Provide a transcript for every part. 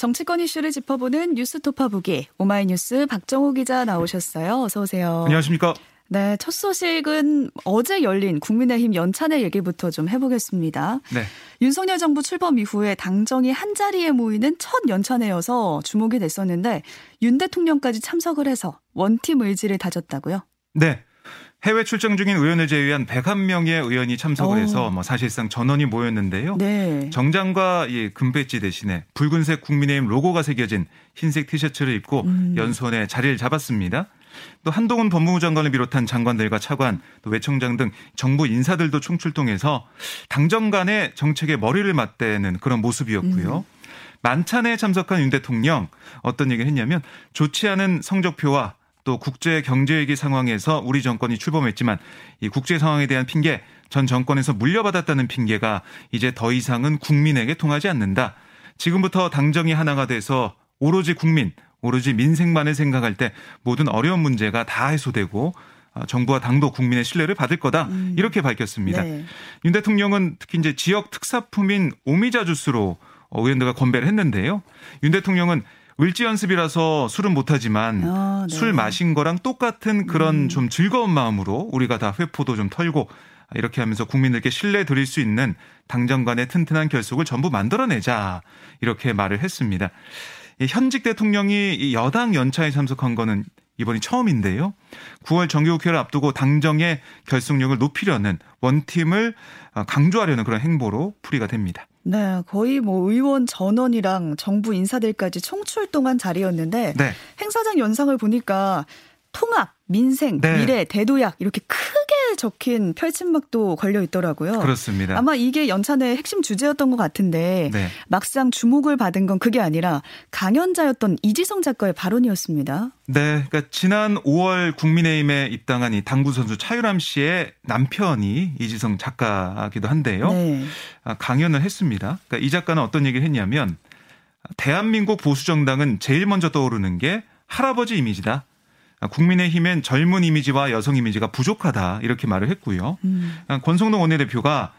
정치권 이슈를 짚어보는 뉴스 토파보기 오마이뉴스 박정호 기자 나오셨어요. 어서 오세요. 안녕하십니까? 네, 첫 소식은 어제 열린 국민의힘 연찬회 얘기부터 좀 해보겠습니다. 네. 윤석열 정부 출범 이후에 당정이 한 자리에 모이는 첫 연찬회여서 주목이 됐었는데 윤 대통령까지 참석을 해서 원팀 의지를 다졌다고요? 네. 해외 출장 중인 의원을 제외한 101명의 의원이 참석을 오. 해서 뭐 사실상 전원이 모였는데요. 네. 정장과 이 금배지 대신에 붉은색 국민의힘 로고가 새겨진 흰색 티셔츠를 입고 음. 연수원에 자리를 잡았습니다. 또 한동훈 법무부 장관을 비롯한 장관들과 차관, 또 외청장 등 정부 인사들도 총출동해서 당정 간의 정책에 머리를 맞대는 그런 모습이었고요. 음. 만찬에 참석한 윤 대통령 어떤 얘기를 했냐면 좋지 않은 성적표와 또 국제 경제 위기 상황에서 우리 정권이 출범했지만 이 국제 상황에 대한 핑계 전 정권에서 물려받았다는 핑계가 이제 더 이상은 국민에게 통하지 않는다. 지금부터 당정이 하나가 돼서 오로지 국민, 오로지 민생만을 생각할 때 모든 어려운 문제가 다 해소되고 어, 정부와 당도 국민의 신뢰를 받을 거다 음. 이렇게 밝혔습니다. 네. 윤 대통령은 특히 이제 지역 특사품인 오미자 주스로 의원들과 건배를 했는데요. 윤 대통령은 을지 연습이라서 술은 못하지만 아, 네. 술 마신 거랑 똑같은 그런 음. 좀 즐거운 마음으로 우리가 다 회포도 좀 털고 이렇게 하면서 국민들께 신뢰 드릴 수 있는 당정 간의 튼튼한 결속을 전부 만들어내자 이렇게 말을 했습니다. 현직 대통령이 여당 연차에 참석한 거는 이번이 처음인데요. 9월 정기국회를 앞두고 당정의 결속력을 높이려는 원팀을 강조하려는 그런 행보로 풀이가 됩니다. 네, 거의 뭐 의원 전원이랑 정부 인사들까지 총출동한 자리였는데 네. 행사장 연상을 보니까 통합, 민생, 네. 미래, 대도약 이렇게 크게 적힌 펼침막도 걸려 있더라고요. 그렇습니다. 아마 이게 연찬의 핵심 주제였던 것 같은데 네. 막상 주목을 받은 건 그게 아니라 강연자였던 이지성 작가의 발언이었습니다. 네, 그러니까 지난 5월 국민의힘에 입당한 이 당구 선수 차유람 씨의 남편이 이지성 작가기도 한데요. 네. 아, 강연을 했습니다. 그러니까 이 작가는 어떤 얘기를 했냐면 대한민국 보수 정당은 제일 먼저 떠오르는 게 할아버지 이미지다. 국민의힘엔 젊은 이미지와 여성 이미지가 부족하다 이렇게 말을 했고요. 음. 권성동 원내대표가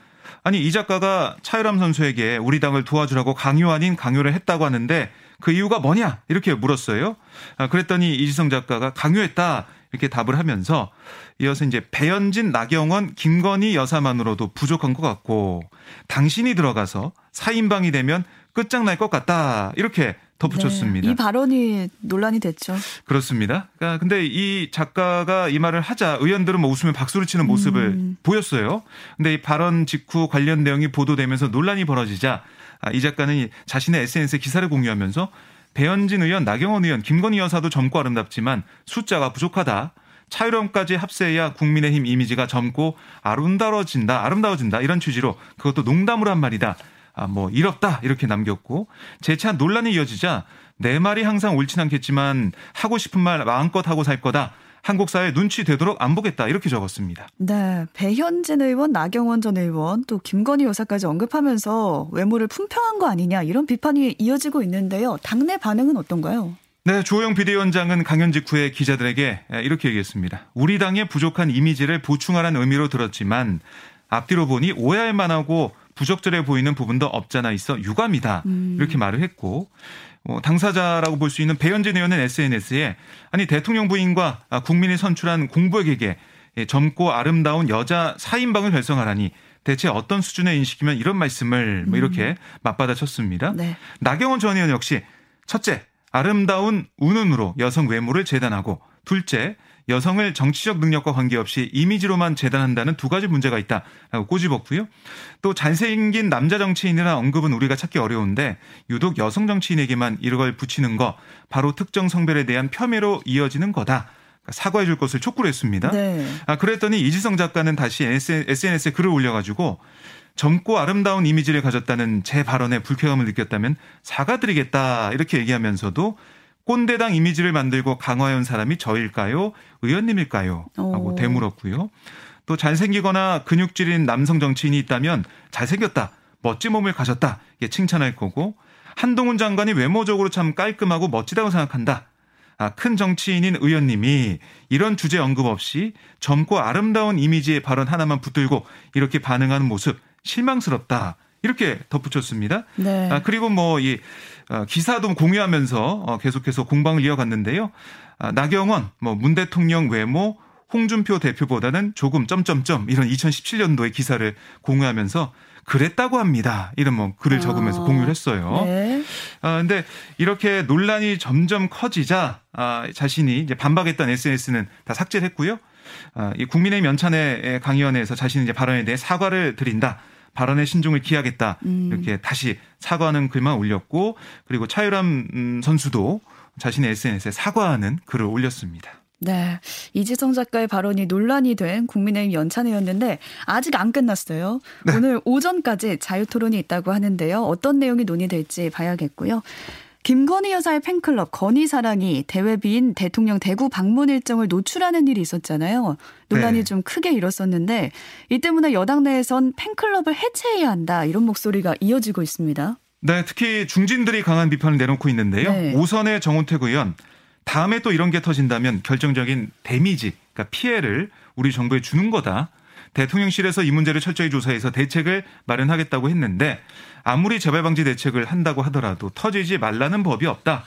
아니 이 작가가 차유람 선수에게 우리 당을 도와주라고 강요 아닌 강요를 했다고 하는데 그 이유가 뭐냐 이렇게 물었어요. 아, 그랬더니 이지성 작가가 강요했다 이렇게 답을 하면서 이어서 이제 배현진, 나경원, 김건희 여사만으로도 부족한 것 같고 당신이 들어가서 사인방이 되면 끝장날 것 같다 이렇게 덧붙였습니다. 네, 이 발언이 논란이 됐죠. 그렇습니다. 그러니까 근데 이 작가가 이 말을 하자 의원들은 뭐 웃으면 박수를 치는 모습을 음. 보였어요. 근데 이 발언 직후 관련 내용이 보도되면서 논란이 벌어지자 아, 이 작가는 자신의 SNS에 기사를 공유하면서 배현진 의원, 나경원 의원, 김건희 여사도 젊고 아름답지만 숫자가 부족하다. 차유럼까지 합세해야 국민의힘 이미지가 젊고 아름다워진다, 아름다워진다 이런 취지로 그것도 농담으로 한 말이다. 아, 뭐 이렇다 이렇게 남겼고 재차 논란이 이어지자 내 말이 항상 옳진 않겠지만 하고 싶은 말 마음껏 하고 살 거다. 한국 사회 눈치 되도록 안 보겠다 이렇게 적었습니다. 네, 배현진 의원, 나경원 전 의원, 또 김건희 여사까지 언급하면서 외모를 품평한 거 아니냐 이런 비판이 이어지고 있는데요. 당내 반응은 어떤가요? 네, 조호영 비대위원장은 강연 직후에 기자들에게 이렇게 얘기했습니다. 우리 당의 부족한 이미지를 보충하라는 의미로 들었지만 앞뒤로 보니 오해할 만하고 부적절해 보이는 부분도 없잖아 있어 유감이다 음. 이렇게 말을 했고 어, 당사자라고 볼 수 있는 배현진 의원은 SNS에 아니 대통령 부인과 국민이 선출한 공부에게 젊고 아름다운 여자 4인방을 결성하라니 대체 어떤 수준의 인식이면 이런 말씀을 뭐 이렇게 음. 맞받아쳤습니다. 네. 나경원 전 의원 역시 첫째 아름다운 운운으로 여성 외모를 재단하고 둘째 여성을 정치적 능력과 관계없이 이미지로만 재단한다는 두 가지 문제가 있다라고 꼬집었고요. 또 잘생긴 남자 정치인이라는 언급은 우리가 찾기 어려운데 유독 여성 정치인에게만 이걸 붙이는 거 바로 특정 성별에 대한 폄훼로 이어지는 거다. 그러니까 사과해 줄 것을 촉구를 했습니다. 네. 아, 그랬더니 이지성 작가는 다시 SNS에 글을 올려가지고 젊고 아름다운 이미지를 가졌다는 제 발언에 불쾌감을 느꼈다면 사과드리겠다 이렇게 얘기하면서도 꼰대당 이미지를 만들고 강화해온 사람이 저일까요? 의원님일까요? 하고 오. 되물었고요. 또 잘생기거나 근육질인 남성 정치인이 있다면 잘생겼다, 멋진 몸을 가졌다, 이게 칭찬할 거고 한동훈 장관이 외모적으로 참 깔끔하고 멋지다고 생각한다. 아, 큰 정치인인 의원님이 이런 주제 언급 없이 젊고 아름다운 이미지의 발언 하나만 붙들고 이렇게 반응하는 모습 실망스럽다. 이렇게 덧붙였습니다. 네. 아, 그리고 뭐이 어, 기사도 공유하면서 어, 계속해서 공방을 이어갔는데요. 아, 나경원, 뭐 문 대통령 외모, 홍준표 대표보다는 조금 점점점 이런 2017년도의 기사를 공유하면서 그랬다고 합니다. 이런 뭐 글을 아, 적으면서 공유를 했어요. 네. 아, 근데 이렇게 논란이 점점 커지자 아, 자신이 이제 반박했던 SNS는 다 삭제를 했고요. 아, 이 국민의힘 연찬회 강의원에서 자신의 이제 발언에 대해 사과를 드린다. 발언의 신중을 기하겠다. 음. 이렇게 다시 사과하는 글만 올렸고 그리고 차유람 음, 선수도 자신의 SNS에 사과하는 글을 올렸습니다. 네. 이지성 작가의 발언이 논란이 된 국민의힘 연찬회였는데 아직 안 끝났어요. 네. 오늘 오전까지 자유 토론이 있다고 하는데요. 어떤 내용이 논의될지 봐야겠고요. 김건희 여사의 팬클럽 건희 사랑이 대회비인 대통령 대구 방문 일정을 노출하는 일이 있었잖아요. 논란이 네. 좀 크게 일었었는데 이 때문에 여당 내에선 팬클럽을 해체해야 한다 이런 목소리가 이어지고 있습니다. 네, 특히 중진들이 강한 비판을 내놓고 있는데요. 네. 오선의 정운택 의원 다음에 또 이런 게 터진다면 결정적인 데미지, 그러니까 피해를 우리 정부에 주는 거다. 대통령실에서 이 문제를 철저히 조사해서 대책을 마련하겠다고 했는데 아무리 재발 방지 대책을 한다고 하더라도 터지지 말라는 법이 없다.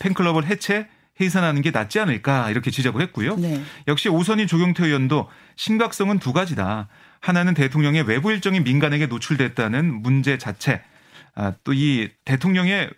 팬클럽을 해체 해산하는 게 낫지 않을까 이렇게 지적을 했고요. 네. 역시 오선인 조경태 의원도 심각성은 두 가지다. 하나는 대통령의 외부 일정이 민간에게 노출됐다는 문제 자체. 아, 또 이 대통령의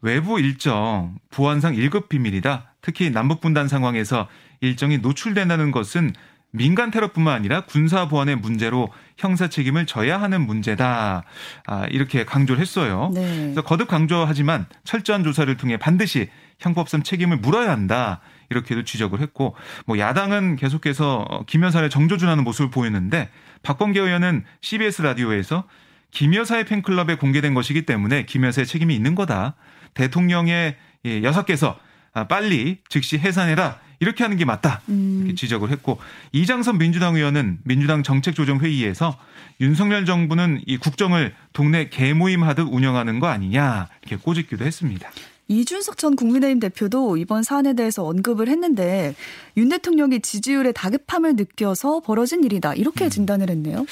외부 일정 보안상 1급 비밀이다. 특히 남북 분단 상황에서 일정이 노출된다는 것은 민간 테러뿐만 아니라 군사 보안의 문제로 형사 책임을 져야 하는 문제다. 아, 이렇게 강조를 했어요. 네. 그래서 거듭 강조하지만 철저한 조사를 통해 반드시 형법상 책임을 물어야 한다. 이렇게도 지적을 했고 뭐 야당은 계속해서 김 여사를 정조준하는 모습을 보였는데 박범계 의원은 CBS 라디오에서 김 여사의 팬클럽에 공개된 것이기 때문에 김 여사의 책임이 있는 거다. 대통령의 여사께서 아, 빨리 즉시 해산해라. 이렇게 하는 게 맞다. 이렇게 음. 지적을 했고 이장선 민주당 의원은 민주당 정책조정회의에서 윤석열 정부는 이 국정을 동네 개모임 하듯 운영하는 거 아니냐 이렇게 꼬집기도 했습니다. 이준석 전 국민의힘 대표도 이번 사안에 대해서 언급을 했는데 윤 대통령이 지지율의 다급함을 느껴서 벌어진 일이다 이렇게 음. 진단을 했네요.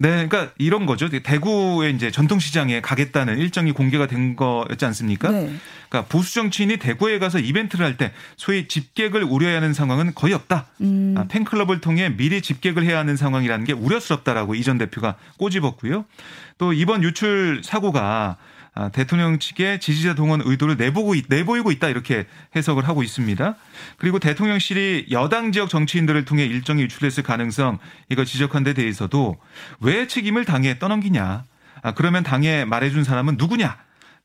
네, 그러니까 이런 거죠. 대구에 이제 전통시장에 가겠다는 일정이 공개가 된 거였지 않습니까? 네. 그러니까 보수 정치인이 대구에 가서 이벤트를 할 때 소위 집객을 우려해야 하는 상황은 거의 없다. 음. 아, 팬클럽을 통해 미리 집객을 해야 하는 상황이라는 게 우려스럽다라고 이 전 대표가 꼬집었고요. 또 이번 유출 사고가 아, 대통령 측의 지지자 동원 의도를 내보고 내보이고 있다 이렇게 해석을 하고 있습니다. 그리고 대통령실이 여당 지역 정치인들을 통해 일정이 유출됐을 가능성 이거 지적한 데 대해서도 왜 책임을 당에 떠넘기냐? 아, 그러면 당에 말해준 사람은 누구냐?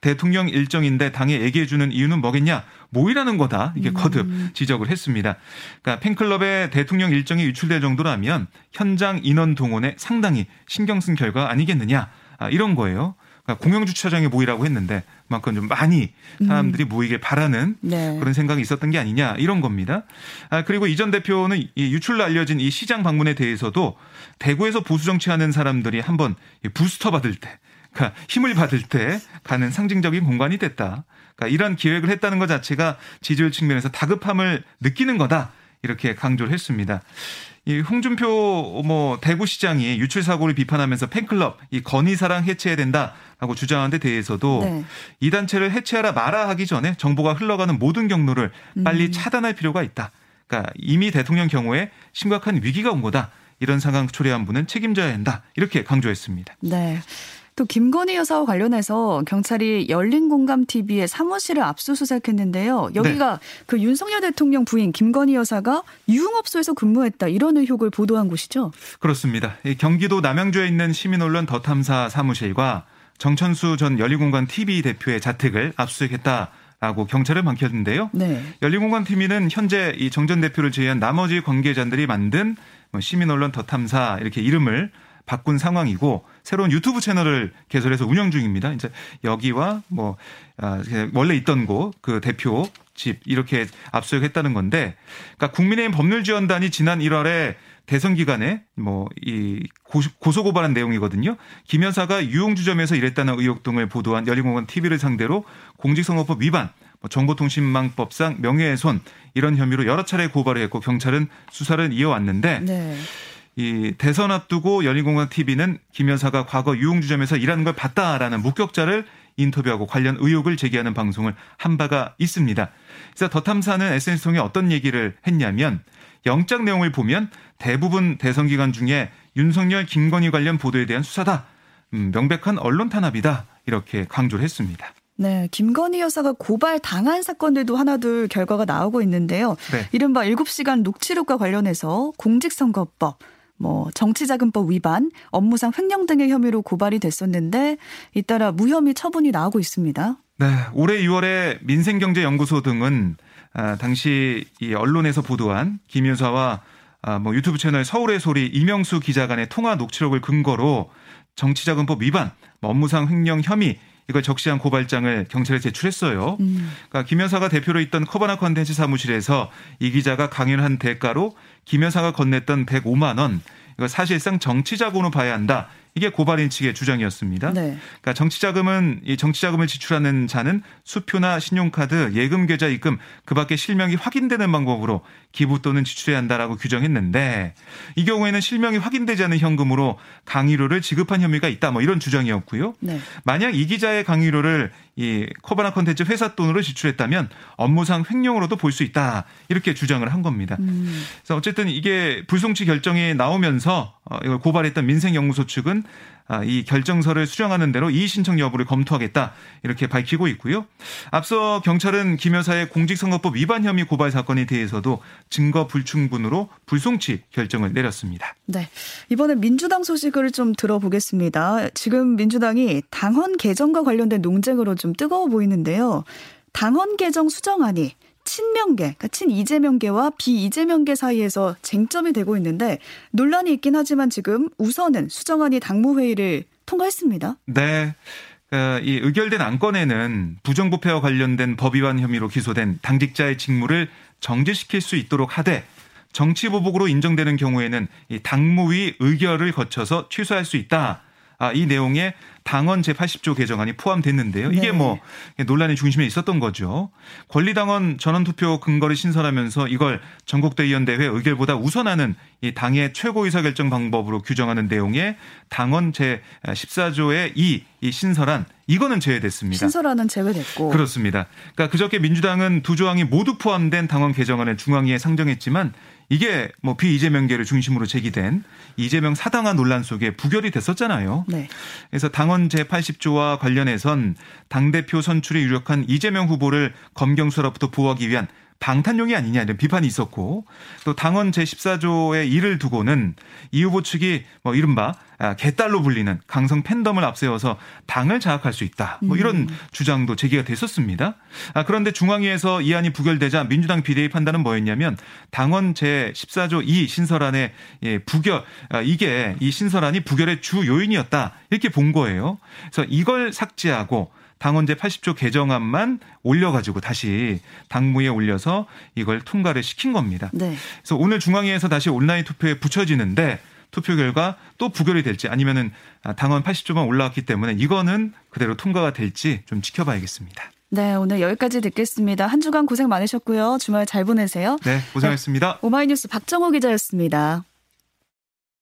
대통령 일정인데 당에 얘기해주는 이유는 뭐겠냐? 모이라는 거다. 이게 음. 거듭 지적을 했습니다. 그러니까 팬클럽의 대통령 일정이 유출될 정도라면 현장 인원 동원에 상당히 신경 쓴 결과 아니겠느냐? 아, 이런 거예요. 그러니까 공영 주차장에 모이라고 했는데 그만큼 좀 많이 사람들이 음. 모이길 바라는 네. 그런 생각이 있었던 게 아니냐 이런 겁니다. 아, 그리고 이전 대표는 이 유출로 알려진 이 시장 방문에 대해서도 대구에서 보수 정치하는 사람들이 한번 부스터 받을 때 그러니까 힘을 받을 때 가는 상징적인 공간이 됐다. 그러니까 이런 기획을 했다는 것 자체가 지지율 측면에서 다급함을 느끼는 거다. 이렇게 강조를 했습니다. 이 홍준표 뭐 대구시장이 유출 사고를 비판하면서 팬클럽 이 건의사랑 해체해야 된다라고 주장한 데 대해서도 네. 이 단체를 해체하라 마라 하기 전에 정보가 흘러가는 모든 경로를 빨리 음. 차단할 필요가 있다. 그러니까 이미 대통령 경우에 심각한 위기가 온 거다. 이런 상황 초래한 분은 책임져야 한다. 이렇게 강조했습니다. 네. 또 김건희 여사와 관련해서 경찰이 열린 공감 TV의 사무실을 압수수색했는데요. 여기가 네. 그 윤석열 대통령 부인 김건희 여사가 유흥업소에서 근무했다 이런 의혹을 보도한 곳이죠. 그렇습니다. 경기도 남양주에 있는 시민언론 더탐사 사무실과 정천수 전 열린공간 TV 대표의 자택을 압수수색했다. 라고 경찰은 밝혔는데요. 네. 열린공간 TV는 현재 이 정 전 대표를 제외한 나머지 관계자들이 만든 뭐 시민언론 더탐사 이렇게 이름을 바꾼 상황이고 새로운 유튜브 채널을 개설해서 운영 중입니다. 이제 여기와 뭐 아, 원래 있던 곳 그 대표 집 이렇게 압수했다는 건데, 그러니까 국민의힘 법률지원단이 지난 1월에 대선 기간에 뭐 이 고소 고발한 내용이거든요. 김 여사가 유흥주점에서 일했다는 의혹 등을 보도한 열린공원 TV를 상대로 공직선거법 위반, 뭐 정보통신망법상 명예훼손 이런 혐의로 여러 차례 고발을 했고 경찰은 수사를 이어왔는데. 네. 이 대선 앞두고 열린공감 TV는 김 여사가 과거 유흥주점에서 일하는 걸 봤다라는 목격자를 인터뷰하고 관련 의혹을 제기하는 방송을 한 바가 있습니다. 그래서 더 탐사는 SNS 통해 어떤 얘기를 했냐면 영장 내용을 보면 대부분 대선 기간 중에 윤석열, 김건희 관련 보도에 대한 수사다. 음, 명백한 언론 탄압이다. 이렇게 강조를 했습니다. 네, 김건희 여사가 고발 당한 사건들도 하나둘 결과가 나오고 있는데요. 네. 이른바 7시간 녹취록과 관련해서 공직선거법, 뭐 정치자금법 위반, 업무상 횡령 등의 혐의로 고발이 됐었는데 잇따라 무혐의 처분이 나오고 있습니다. 네, 올해 6월에 민생경제연구소 등은 아, 당시 이 언론에서 보도한 김 여사와 아, 뭐 유튜브 채널 서울의 소리 이명수 기자 간의 통화 녹취록을 근거로 정치자금법 위반, 뭐 업무상 횡령 혐의 이걸 적시한 고발장을 경찰에 제출했어요. 음. 그러니까 김 여사가 대표로 있던 커버나 컨텐츠 사무실에서 이 기자가 강연한 대가로 김 여사가 건넸던 105만 원 이거 사실상 정치 자금으로 봐야 한다. 이게 고발인 측의 주장이었습니다. 네. 그러니까 정치자금은 이 정치자금을 지출하는 자는 수표나 신용카드, 예금 계좌 입금 그밖에 실명이 확인되는 방법으로 기부 또는 지출해야 한다라고 규정했는데 이 경우에는 실명이 확인되지 않은 현금으로 강의료를 지급한 혐의가 있다. 뭐 이런 주장이었고요. 네. 만약 이 기자의 강의료를 이 코바나 컨텐츠 회사 돈으로 지출했다면 업무상 횡령으로도 볼 수 있다. 이렇게 주장을 한 겁니다. 음. 그래서 어쨌든 이게 불송치 결정이 나오면서 어, 이걸 고발했던 민생연구소 측은 아, 이 결정서를 수정하는 대로 이의 신청 여부를 검토하겠다 이렇게 밝히고 있고요. 앞서 경찰은 김 여사의 공직선거법 위반 혐의 고발 사건에 대해서도 증거 불충분으로 불송치 결정을 내렸습니다. 네. 이번에 민주당 소식을 좀 들어보겠습니다. 지금 민주당이 당헌 개정과 관련된 논쟁으로 좀 뜨거워 보이는데요. 당헌 개정 수정안이 친명계, 그러니까 친이재명계와 비이재명계 사이에서 쟁점이 되고 있는데 논란이 있긴 하지만 지금 우선은 수정안이 당무회의를 통과했습니다. 네. 어, 이 의결된 안건에는 부정부패와 관련된 법 위반 혐의로 기소된 당직자의 직무를 정지시킬 수 있도록 하되 정치보복으로 인정되는 경우에는 이 당무위 의결을 거쳐서 취소할 수 있다. 아, 이 내용에 당원 제80조 개정안이 포함됐는데요. 이게 네. 뭐 논란의 중심에 있었던 거죠. 권리당원 전원투표 근거를 신설하면서 이걸 전국대의원대회 의결보다 우선하는 이 당의 최고의사 결정 방법으로 규정하는 내용에 당원 제14조의 이, 이 신설안 이거는 제외됐습니다. 신설안은 제외됐고. 그렇습니다. 그러니까 그저께 민주당은 두 조항이 모두 포함된 당원 개정안을 중앙위에 상정했지만 이게 뭐 비이재명계를 중심으로 제기된 이재명 사당화 논란 속에 부결이 됐었잖아요. 네. 그래서 당원 제80조와 관련해선 당대표 선출에 유력한 이재명 후보를 검경 수로부터 보호하기 위한 방탄용이 아니냐 이런 비판이 있었고 또 당원 제14조의 이를 두고는 이 후보 측이 뭐 이른바 아, 개딸로 불리는 강성 팬덤을 앞세워서 당을 장악할 수 있다. 뭐 이런 음. 주장도 제기가 됐었습니다. 아, 그런데 중앙위에서 이 안이 부결되자 민주당 비대위 판단은 뭐였냐면 당원 제14조 2 신설안의 예, 부결 아, 이게 이 신설안이 부결의 주 요인이었다. 이렇게 본 거예요. 그래서 이걸 삭제하고 당원제 80조 개정안만 올려가지고 다시 당무에 올려서 이걸 통과를 시킨 겁니다. 네. 그래서 오늘 중앙위에서 다시 온라인 투표에 붙여지는데 투표 결과 또 부결이 될지 아니면은 당원 80조만 올라왔기 때문에 이거는 그대로 통과가 될지 좀 지켜봐야겠습니다. 네, 오늘 여기까지 듣겠습니다. 한 주간 고생 많으셨고요. 주말 잘 보내세요. 네, 고생하셨습니다. 네, 오마이뉴스 박정호 기자였습니다.